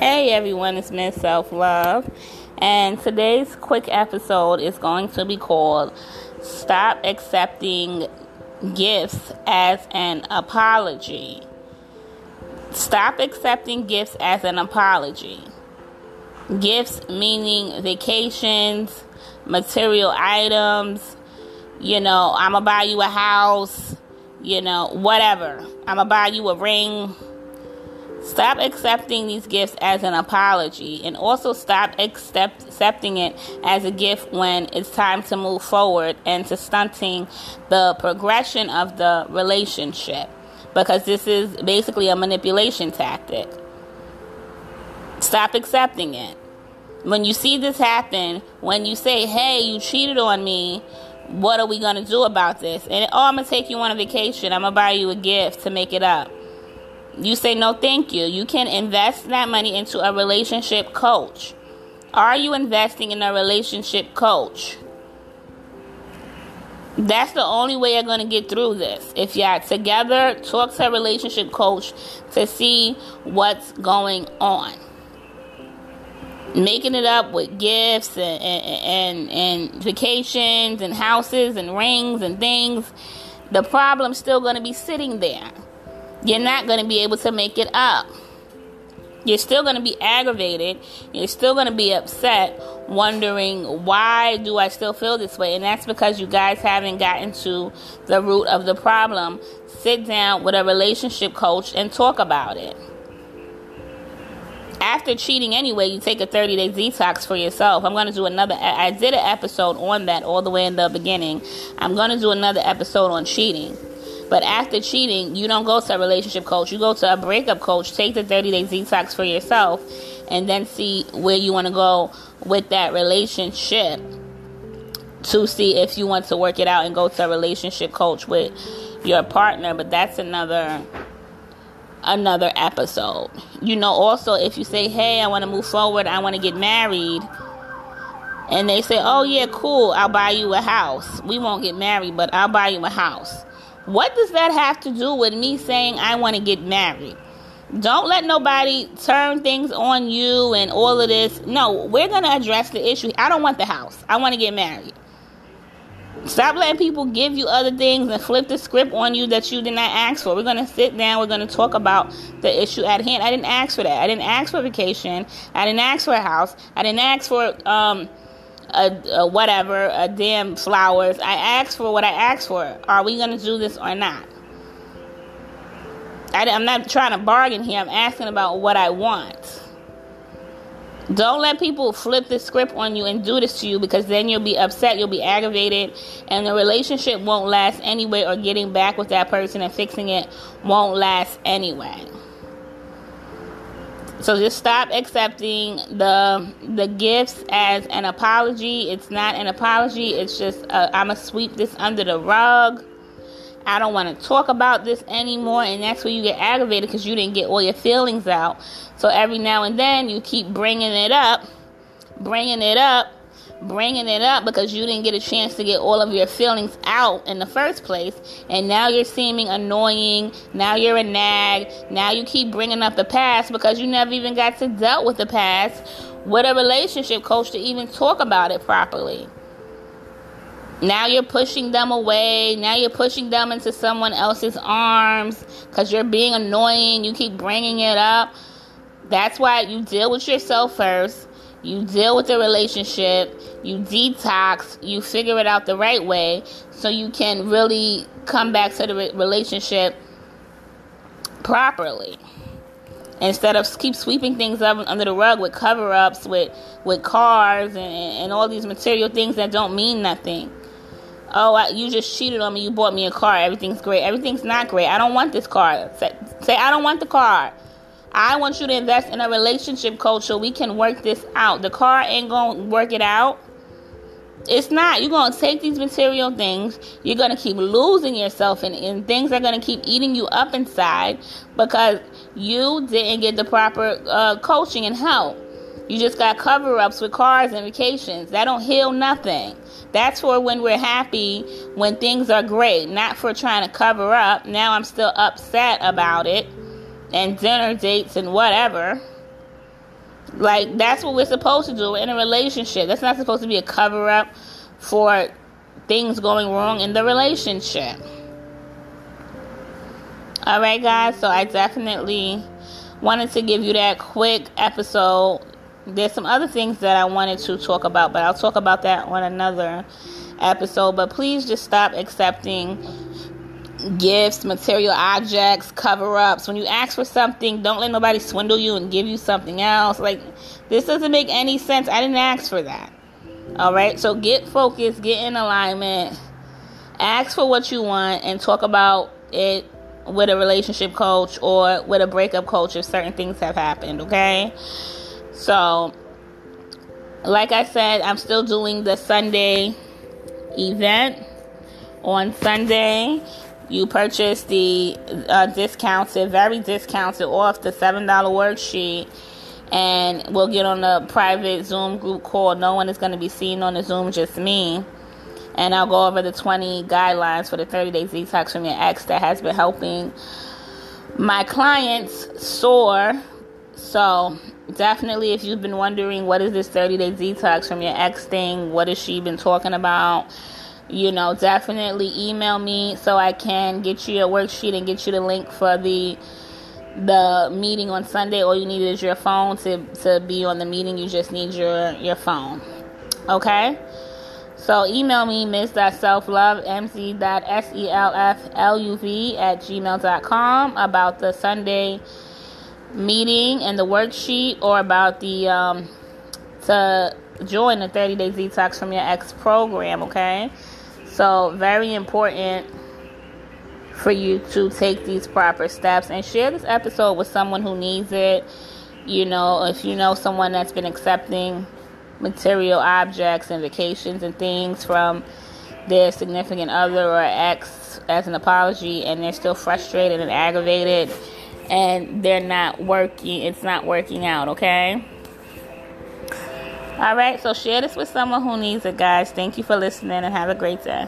Hey everyone, it's Miss Self Love, and today's quick episode is going to be called Stop Accepting Gifts as an Apology. Stop accepting gifts as an apology. Gifts meaning vacations, material items, you know, I'm gonna buy you a house, you know, whatever. I'm gonna buy you a ring Stop accepting these gifts as an apology and also stop accept, accepting it as a gift when it's time to move forward and to stunting the progression of the relationship because this is basically a manipulation tactic. Stop accepting it. When you see this happen, when you say, hey, you cheated on me, what are we going to do about this? And oh, I'm going to take you on a vacation. I'm going to buy you a gift to make it up you say no thank you. You can invest that money into a relationship coach. Are you investing in a relationship coach? That's the only way you're going to get through this. If you're together, talk to a relationship coach to see what's going on. Making it up with gifts and, and, and, vacations and houses and rings and things, the problem's still going to be sitting there you're not going to be able to make it up. You're still going to be aggravated. You're still going to be upset, wondering why do I still feel this way? And that's because you guys haven't gotten to the root of the problem. Sit down with a relationship coach and talk about it. After cheating anyway, you take a 30 day detox for yourself. I'm going to do another, I did an episode on that all the way in the beginning. I'm going to do another episode on cheating but after cheating, you don't go to a relationship coach. You go to a breakup coach. Take the 30 day detox for yourself and then see where you want to go with that relationship to see if you want to work it out and go to a relationship coach with your partner. But that's another another episode. You know, also if you say, Hey, I want to move forward, I want to get married. And they say, Oh, yeah, cool, I'll buy you a house. We won't get married, but I'll buy you a house. What does that have to do with me saying I want to get married? Don't let nobody turn things on you and all of this. No, we're going to address the issue. I don't want the house. I want to get married. Stop letting people give you other things and flip the script on you that you did not ask for. We're going to sit down. We're going to talk about the issue at hand. I didn't ask for that. I didn't ask for vacation. I didn't ask for a house. I didn't ask for um, a, a whatever, a damn flowers. I asked for what I asked for. Are we going to do this or not? I, I'm not trying to bargain here. I'm asking about what I want. Don't let people flip the script on you and do this to you because then you'll be upset, you'll be aggravated, and the relationship won't last anyway, or getting back with that person and fixing it won't last anyway. So just stop accepting the the gifts as an apology. It's not an apology. It's just uh, I'm gonna sweep this under the rug. I don't want to talk about this anymore, and that's where you get aggravated because you didn't get all your feelings out. So every now and then you keep bringing it up, bringing it up, bringing it up because you didn't get a chance to get all of your feelings out in the first place. And now you're seeming annoying. Now you're a nag. Now you keep bringing up the past because you never even got to deal with the past with a relationship coach to even talk about it properly. Now you're pushing them away. Now you're pushing them into someone else's arms because you're being annoying. You keep bringing it up. That's why you deal with yourself first you deal with the relationship, you detox, you figure it out the right way so you can really come back to the relationship properly. Instead of keep sweeping things up under the rug with cover ups, with, with cars, and, and all these material things that don't mean nothing. Oh, I, you just cheated on me. You bought me a car. Everything's great. Everything's not great. I don't want this car. Say, say I don't want the car. I want you to invest in a relationship coach so we can work this out. The car ain't going to work it out. It's not. You're going to take these material things. You're going to keep losing yourself, and, and things are going to keep eating you up inside because you didn't get the proper uh, coaching and help. You just got cover ups with cars and vacations. That don't heal nothing. That's for when we're happy, when things are great, not for trying to cover up. Now I'm still upset about it and dinner dates and whatever. Like that's what we're supposed to do in a relationship. That's not supposed to be a cover up for things going wrong in the relationship. All right, guys. So I definitely wanted to give you that quick episode. There's some other things that I wanted to talk about, but I'll talk about that on another episode. But please just stop accepting gifts, material objects, cover ups. When you ask for something, don't let nobody swindle you and give you something else. Like, this doesn't make any sense. I didn't ask for that. All right, so get focused, get in alignment, ask for what you want, and talk about it with a relationship coach or with a breakup coach if certain things have happened. Okay, so like I said, I'm still doing the Sunday event on Sunday you purchase the uh, discounted, very discounted off the $7 worksheet, and we'll get on a private Zoom group call. No one is going to be seen on the Zoom, just me. And I'll go over the 20 guidelines for the 30 day detox from your ex that has been helping my clients soar. So, definitely, if you've been wondering what is this 30 day detox from your ex thing, what has she been talking about? You know, definitely email me so I can get you a worksheet and get you the link for the the meeting on Sunday. All you need is your phone to to be on the meeting. You just need your your phone. Okay. So email me miss.selflovemz.selfluv at gmail.com about the Sunday meeting and the worksheet or about the um, to join the 30 day detox from your ex program, okay? So, very important for you to take these proper steps and share this episode with someone who needs it. You know, if you know someone that's been accepting material objects and vacations and things from their significant other or ex as an apology and they're still frustrated and aggravated and they're not working, it's not working out, okay? All right, so share this with someone who needs it, guys. Thank you for listening and have a great day.